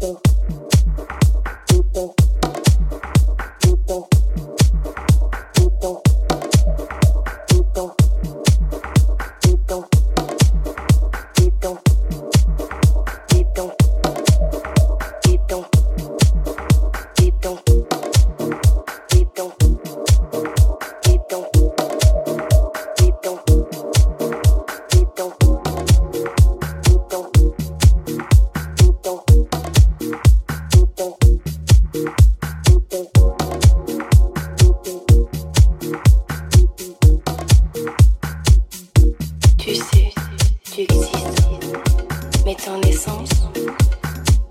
Thanks.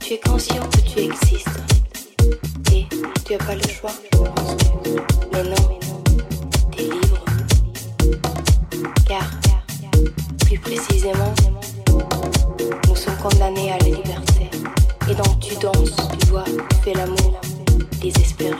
Tu es conscient que tu existes. Et tu n'as pas le choix. Mais non, tu es libre. Car, plus précisément, nous sommes condamnés à la liberté. Et donc tu danses, tu vois, tu fais l'amour désespéré.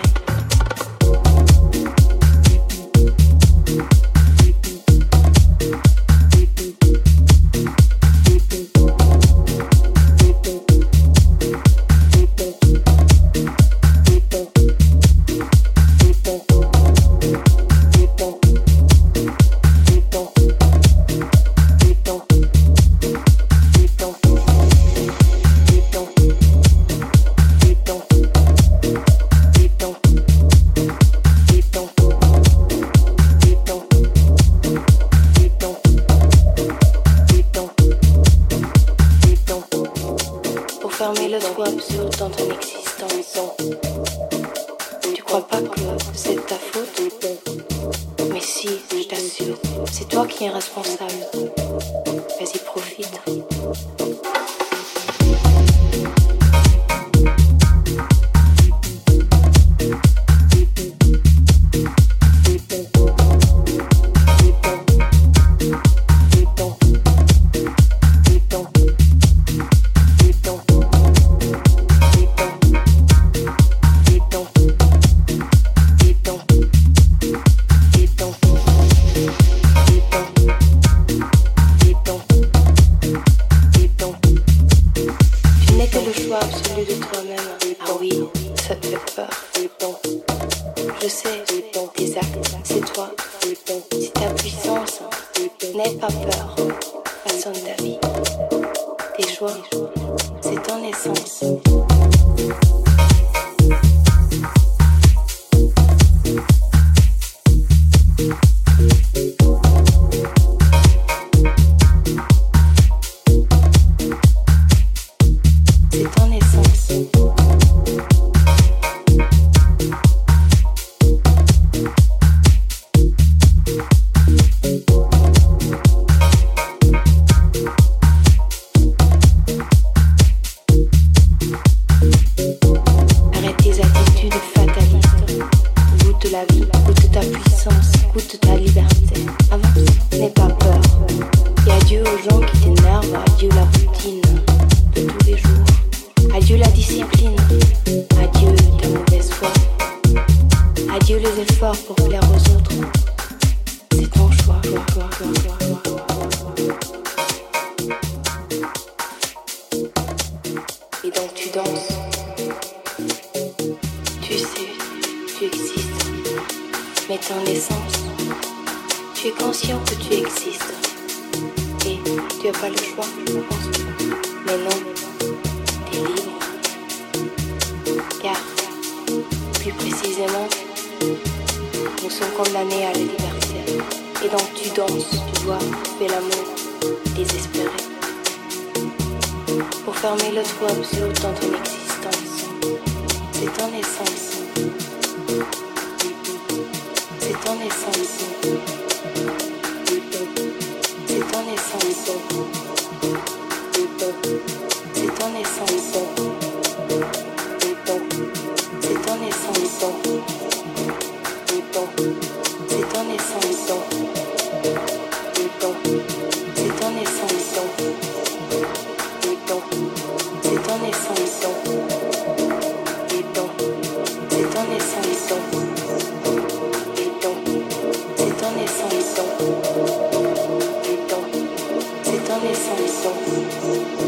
Fermer le trou absurde dans ton existence. Tu crois pas que c'est ta faute? Mais si, je t'assure, c'est toi qui es responsable. absolu de toi-même. Ah oui, ça te fait peur. Je sais, tes actes, c'est toi. C'est ta puissance. N'aie pas peur. Façonne ta vie. Tes joies, c'est ton essence. adieu la routine de tous les jours, adieu la discipline, adieu ta mauvaise foi, adieu les efforts pour plaire aux autres. C'est ton choix, choix, choix, choix, choix, choix. Et donc tu danses. Tu sais, tu existes, mais ton essence, tu es conscient que tu existes pas le choix. Mais non, t'es libre. Car, plus précisément, nous sommes condamnés à la liberté. Et donc tu danses, tu vois, tu fais l'amour, désespéré. Pour fermer le trou absolu dans ton existence, c'est ton essence. C'est ton essence. so good. reconnaissance.